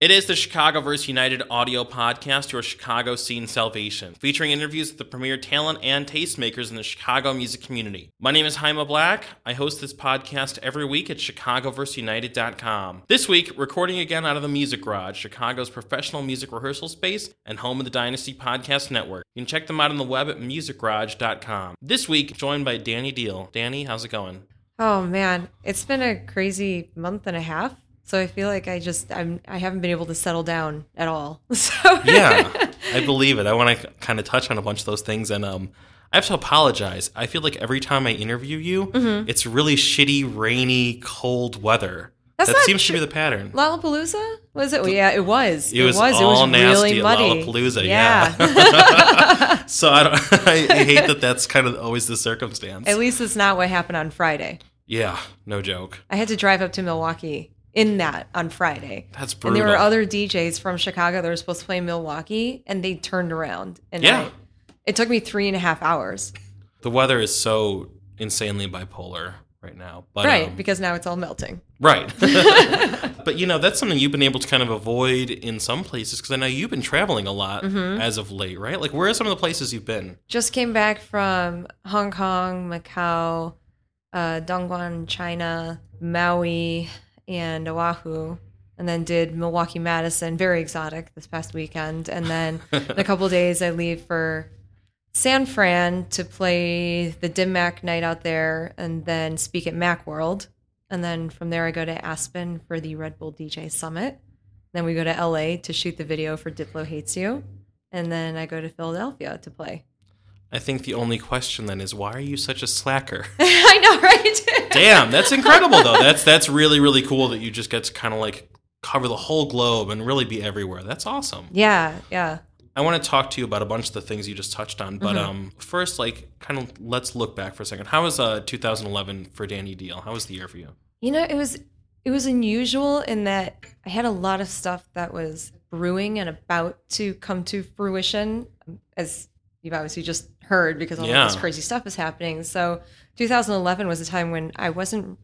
It is the ChicagoVerseUniteD audio podcast, your Chicago scene salvation, featuring interviews with the premier talent and tastemakers in the Chicago music community. My name is Haima Black. I host this podcast every week at chicagoverseunited.com. This week, recording again out of the Music Garage, Chicago's professional music rehearsal space and home of the Dynasty Podcast Network. You can check them out on the web at musicgarage.com. This week, joined by Dani Deahl. Dani, how's it going? Oh man, it's been a crazy month and a half. So I feel like I just I'm I haven't been able to settle down at all. So yeah, I believe it. I want to kind of touch on a bunch of those things, and um, I have to apologize. I feel like every time I interview you, Mm-hmm. it's really shitty, rainy, cold weather. That's that seems to be the pattern. Lollapalooza was it? Well, yeah, it was. It was all nasty muddy. Lollapalooza, yeah. So I don't. I, I hate that. That's kind of always the circumstance. At least it's not what happened on Friday. yeah, no joke. I had to drive up to Milwaukee in that on Friday. That's And there were other DJs from Chicago that were supposed to play in Milwaukee, and they turned around. And Yeah. I- it took me three and a half hours. the weather is so insanely bipolar right now. But, right, um, because now it's all melting. Right. but you know, that's something you've been able to kind of avoid in some places because I know you've been traveling a lot Mm-hmm. as of late, right? Like, where are some of the places you've been? Just came back from Hong Kong, Macau, uh, Dongguan, China, Maui, and Oahu. And then did Milwaukee Madison, very exotic this past weekend. And then in a couple days, I leave for San Fran to play the Dim Mak night out there and then speak at Macworld. And then from there, I go to Aspen for the Red Bull DJ Summit. Then we go to LA to shoot the video for Diplo Hates You. And then I go to Philadelphia to play. I think the only question then is why are you such a slacker? I know, right? Damn, that's incredible though. That's that's really really cool that you just get to kind of like cover the whole globe and really be everywhere. That's awesome. yeah, yeah. I want to talk to you about a bunch of the things you just touched on, but Mm-hmm. um first like kind of let's look back for a second. How was uh 2011 for Dani Deahl? How was the year for you? You know, it was it was unusual in that I had a lot of stuff that was brewing and about to come to fruition, as you've obviously just heard because all Yeah. of this crazy stuff is happening. So 2011 was a time when I wasn't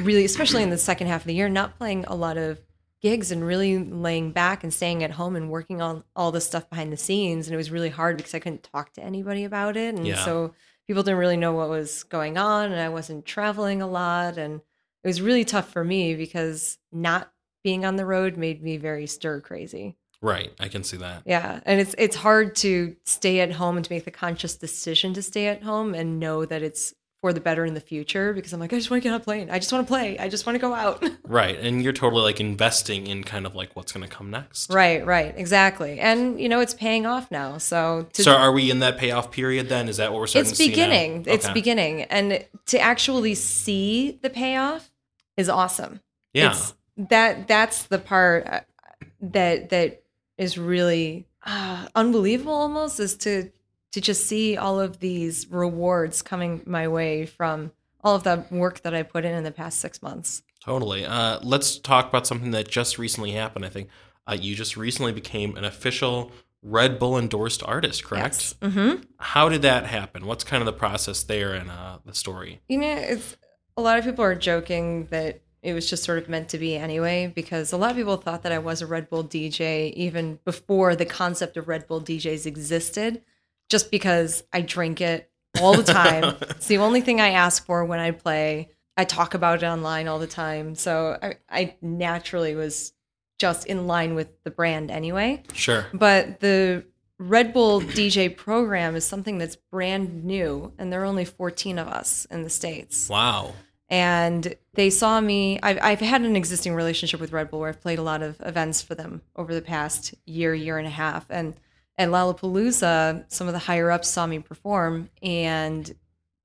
really, especially in the second half of the year, not playing a lot of gigs and really laying back and staying at home and working on all the stuff behind the scenes. And it was really hard because I couldn't talk to anybody about it. And Yeah. so people didn't really know what was going on. And I wasn't traveling a lot. And it was really tough for me because not being on the road made me very stir crazy. Right, I can see that. Yeah, and it's it's hard to stay at home and to make the conscious decision to stay at home and know that it's for the better in the future because I'm like I just want to get on a plane. I just want to play. I just want to go out. Right, and you're totally like investing in kind of like what's going to come next. right, right, exactly. And you know it's paying off now. So to So are we in that payoff period then? Is that what we're starting it's to see now? beginning. It's beginning, and to actually see the payoff is awesome. Yeah. It's, that that's the part uh, that that is really uh, unbelievable almost is to to just see all of these rewards coming my way from all of that work that I put in in the past six months. Totally. Uh, let's talk about something that just recently happened. I think uh, you just recently became an official Red Bull endorsed artist, correct? Mm-hmm. How did that happen? What's kind of the process there and uh, the story? You know, it's a lot of people are joking that it was just sort of meant to be anyway, because a lot of people thought that I was a Red Bull DJ even before the concept of Red Bull DJs existed, just because I drink it all the time. it's the only thing I ask for when I play. I talk about it online all the time. So I, I naturally was just in line with the brand anyway. Sure. But the Red Bull DJ program is something that's brand new, and there are only 14 of us in the States. Wow. And they saw me. I've, I've had an existing relationship with Red Bull where I've played a lot of events for them over the past year, year and a half. And at Lollapalooza, some of the higher ups saw me perform and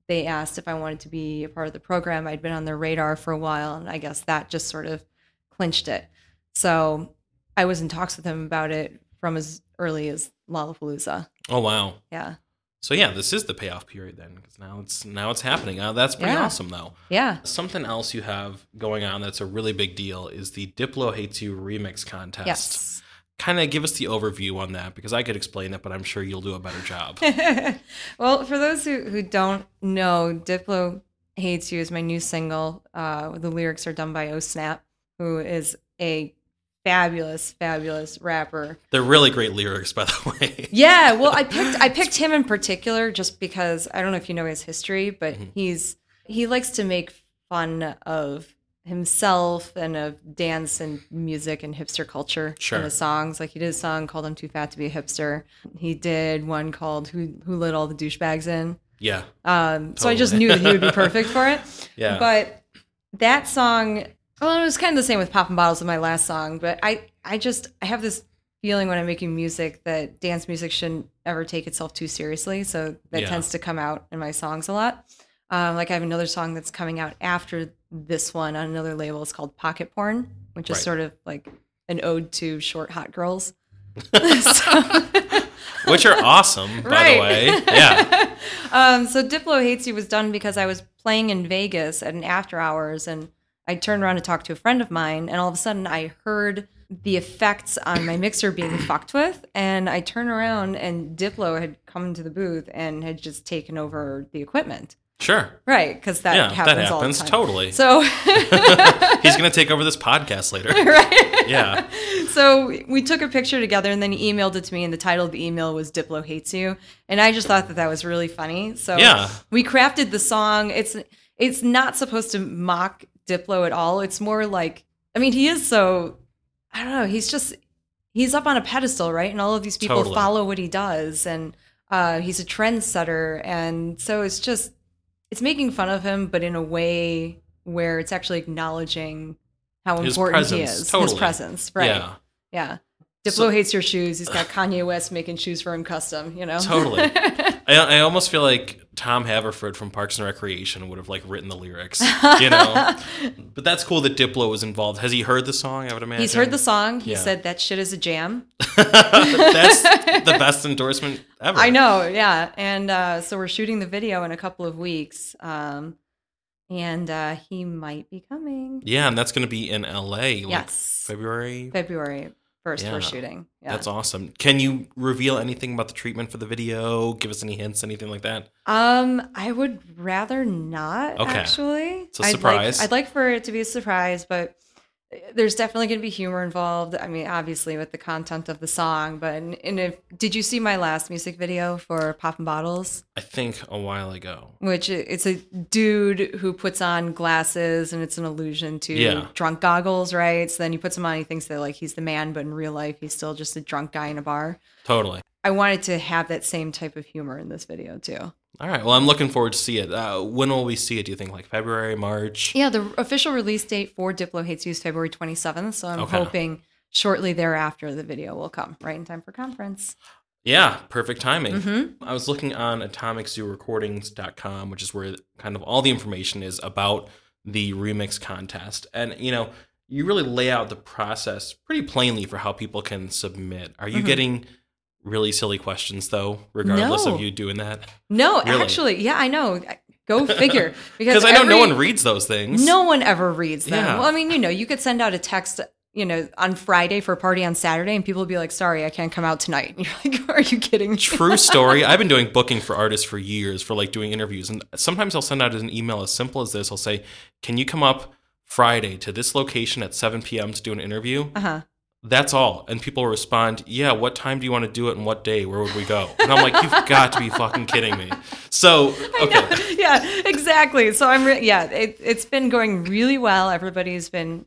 they asked if I wanted to be a part of the program. I'd been on their radar for a while, and I guess that just sort of clinched it. So I was in talks with him about it from as early as Lollapalooza. Oh wow. Yeah. So yeah, this is the payoff period then, because now it's now it's happening. Uh, that's pretty Yeah. awesome though. Yeah. Something else you have going on that's a really big deal is the Diplo Hates You remix contest. Yes. Kind of give us the overview on that because I could explain it, but I'm sure you'll do a better job. well, for those who, who don't know, Diplo Hates You is my new single. Uh, the lyrics are done by O Snap, who is a fabulous, fabulous rapper. They're really great lyrics, by the way. Yeah, well, I picked I picked him in particular just because I don't know if you know his history, but Mhm. he's he likes to make fun of himself and of dance and music and hipster culture Sure. in his songs. Like he did a song called "I'm Too Fat to Be a Hipster." He did one called "Who Who Let All the Douchebags In." yeah, Um, so I just knew that he would be perfect for it. yeah. But that song, well, it was kind of the same with popping Bottles in my last song. But I, I just, I have this feeling when I'm making music that dance music shouldn't ever take itself too seriously. So that Yeah. tends to come out in my songs a lot. Um, like I have another song that's coming out after this one on another label. It's called Pocket Porn, which is Right. sort of like an ode to short hot girls. So- Which are awesome, by Right. the way. Yeah. um, so Diplo Hates You was done because I was playing in Vegas at an after hours and I turned around to talk to a friend of mine and all of a sudden I heard the effects on my mixer being fucked with and I turned around and Diplo had come to the booth and had just taken over the equipment. Sure. Right, because that yeah, happens that all the happens time. totally. So He's gonna take over this podcast later. right. Yeah. So we took a picture together and then he emailed it to me and the title of the email was Diplo hates you and I just thought that that was really funny. So Yeah. we crafted the song. It's it's not supposed to mock Diplo at all. It's more like I mean he is so I don't know, he's just he's up on a pedestal, right? And all of these people Totally. follow what he does and uh, he's a trendsetter and so it's just it's making fun of him but in a way where it's actually acknowledging how His important he is. totally. His presence, right? Yeah. Yeah. Diplo So- hates your shoes. He's got Kanye West making shoes for him custom, you know? Totally. I, I almost feel like Tom Haverford from Parks and Recreation would have like written the lyrics, you know. but that's cool that Diplo was involved. Has he heard the song? I would imagine He's heard the song. He Yeah. said that shit is a jam. that's the best endorsement ever. I know, yeah. And uh, so we're shooting the video in a couple of weeks. Um, and uh, he might be coming. Yeah, and that's going to be in L.A. Like Yes. February. February 1st, Yeah. we're shooting. Yeah. That's awesome. Can you reveal anything about the treatment for the video? Give us any hints, anything like that? Um, I would rather not Okay. actually. It's a I'd surprise. Like, I'd like for it to be a surprise, but there's definitely going to be humor involved. I mean, obviously with the content of the song, but and, and if did you see my last music video for Poppin' Bottles? I think a while ago. Which it's a dude who puts on glasses and it's an allusion to Yeah. drunk goggles, right? So then he puts them on, he thinks that like he's the man, but in real life he's still just a drunk guy in a bar. Totally. I wanted to have that same type of humor in this video too. All right. Well, I'm looking forward to see it. Uh, when will we see it? Do you think like February, March? Yeah, the official release date for Diplo Hates You is February 27th. So I'm Okay. hoping shortly thereafter the video will come, right in time for conference. Yeah, perfect timing. Mm-hmm. I was looking on atomiczoorecordings.com, which is where kind of all the information is about the remix contest. And, you know, you really lay out the process pretty plainly for how people can submit. Are you Mhm. getting really silly questions, though, regardless No. of you doing that? No, Really? actually, yeah, I know. Go figure. Because I know no one reads those things. No one ever reads them. Yeah. Well, I mean, you know, you could send out a text, you know, on Friday for a party on Saturday, and people would be like, "Sorry, I can't come out tonight." And you're like, "Are you kidding?" me?" True story. I've been doing booking for artists for years for like doing interviews. And sometimes I'll send out an email as simple as this. I'll say, Can you come up Friday to this location at 7 p.m. to do an interview? Uh huh. That's all. And people respond, Yeah, what time do you want to do it and what day? Where would we go? And I'm like, You've got to be fucking kidding me. So, okay. yeah, exactly. So I'm, re- yeah, it, it's been going really well. Everybody's been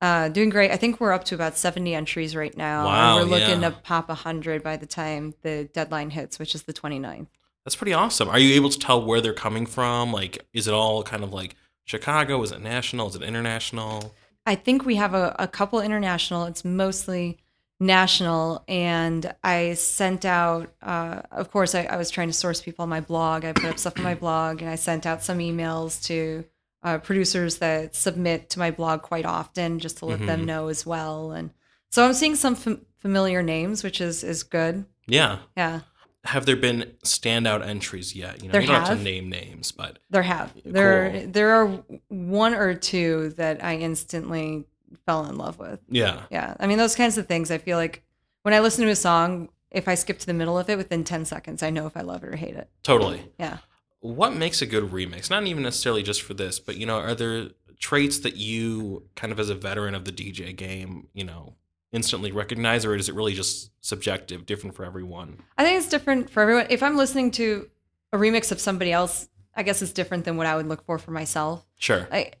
uh, doing great. I think we're up to about 70 entries right now. Wow, And we're looking yeah. to pop 100 by the time the deadline hits, which is the 29th. That's pretty awesome. Are you able to tell where they're coming from? Like, is it all kind of like Chicago? Is it national? Is it international? I think we have a, a couple international. It's mostly national. And I sent out, uh, of course, I, I was trying to source people on my blog. I put up stuff on my blog and I sent out some emails to uh, producers that submit to my blog quite often just to let them Mhm. know as well. And so I'm seeing some fam- familiar names, which is, is good. Yeah. Yeah, Have there been standout entries yet? You know, There you don't have have. to name names, but there have. There, Cool. there are one or two that I instantly fell in love with. yeah. Yeah. I mean, those kinds of things. I feel like when I listen to a song, if I skip to the middle of it within 10 seconds, I know if I love it or hate it. Totally. Yeah. What makes a good remix? Not even necessarily just for this, but you know, are there traits that you kind of as a veteran of the DJ game, you know, instantly recognize, or is it really just subjective, different for everyone? I think it's different for everyone. If I'm listening to a remix of somebody else, I guess it's different than what I would look for for myself. Sure. I,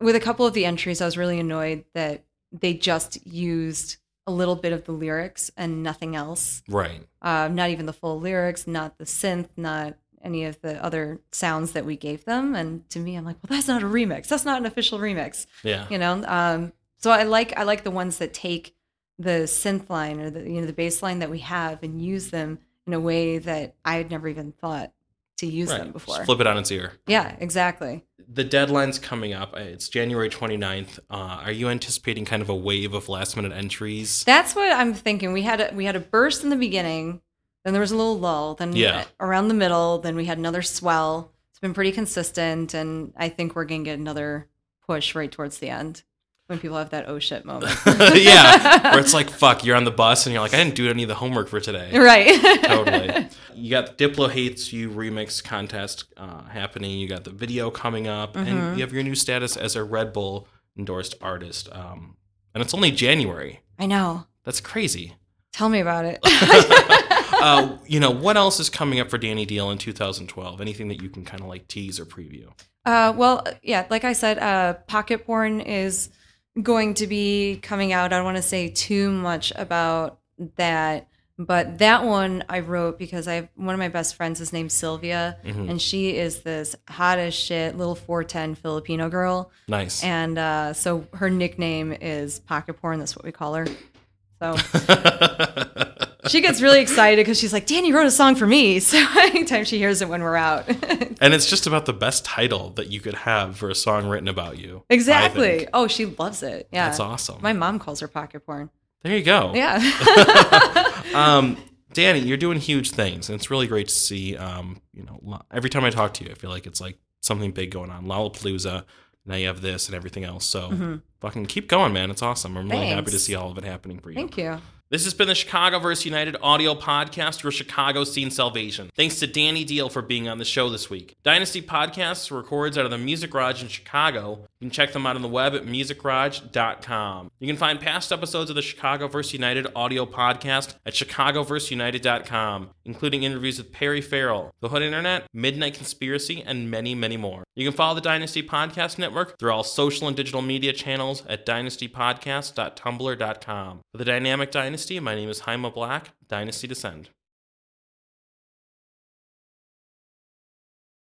with a couple of the entries, I was really annoyed that they just used a little bit of the lyrics and nothing else. Right. Uh, not even the full lyrics, not the synth, not any of the other sounds that we gave them. And to me, I'm like, well, that's not a remix. That's not an official remix. Yeah. You know. Um, so I like I like the ones that take the synth line or the you know the bass line that we have and use them in a way that I had never even thought to use Right. them before. Just flip it on its ear. Yeah, exactly. The deadline's coming up. It's January 29th. Uh, are you anticipating kind of a wave of last minute entries? That's what I'm thinking. We had a, we had a burst in the beginning, then there was a little lull, then Yeah. around the middle, then we had another swell. It's been pretty consistent, and I think we're gonna get another push right towards the end when people have that oh shit moment. yeah. Where it's like, fuck, you're on the bus and you're like, I didn't do any of the homework for today. right. totally. You got the Diplo Hates You remix contest uh, happening. You got the video coming up, Mm-hmm. and you have your new status as a Red Bull endorsed artist. Um, and it's only January. I know. That's crazy. Tell me about it. uh, you know, what else is coming up for Dani Deahl in 2012? Anything that you can kind of like tease or preview? Uh, well, yeah, like I said, uh, Pocket Porn is going to be coming out. I don't want to say too much about that, but that one I wrote because I have one of my best friends is named Sylvia, and she is this hot as shit little 410 Filipino girl. Nice. And uh, so her nickname is Pocket Porn. That's what we call her. So she gets really excited because she's like, Dani wrote a song for me. So anytime she hears it when we're out. and it's just about the best title that you could have for a song written about you. Exactly. Oh, she loves it. Yeah. That's awesome. My mom calls her pocket porn. there you go. Yeah. um, Dani, you're doing huge things, and it's really great to see. Um, you know, every time I talk to you, I feel like it's like something big going on. Lollapalooza. Now you have this and everything else. So fucking keep going, man. It's awesome. I'm really happy to Mm-hmm. See all of it happening for you. Thank you. This has been the ChicagoVerseUniteD audio podcast, your Chicago scene salvation. Thanks to Dani Deahl for being on the show this week. Dynasty Podcasts records out of the Music Garage in Chicago. You can check them out on the web at musicgarage.com. You can find past episodes of the ChicagoVerseUniteD audio podcast at chicagoverseunited.com, including interviews with Perry Farrell, The Hood Internet, Midnight Conspiracy, and many, many more. You can follow the Dynasty Podcast Network through all social and digital media channels at dynastypodcast.tumblr.com. For the Dynamic Dynasty, my name is Haima Black, Dynasty Descend.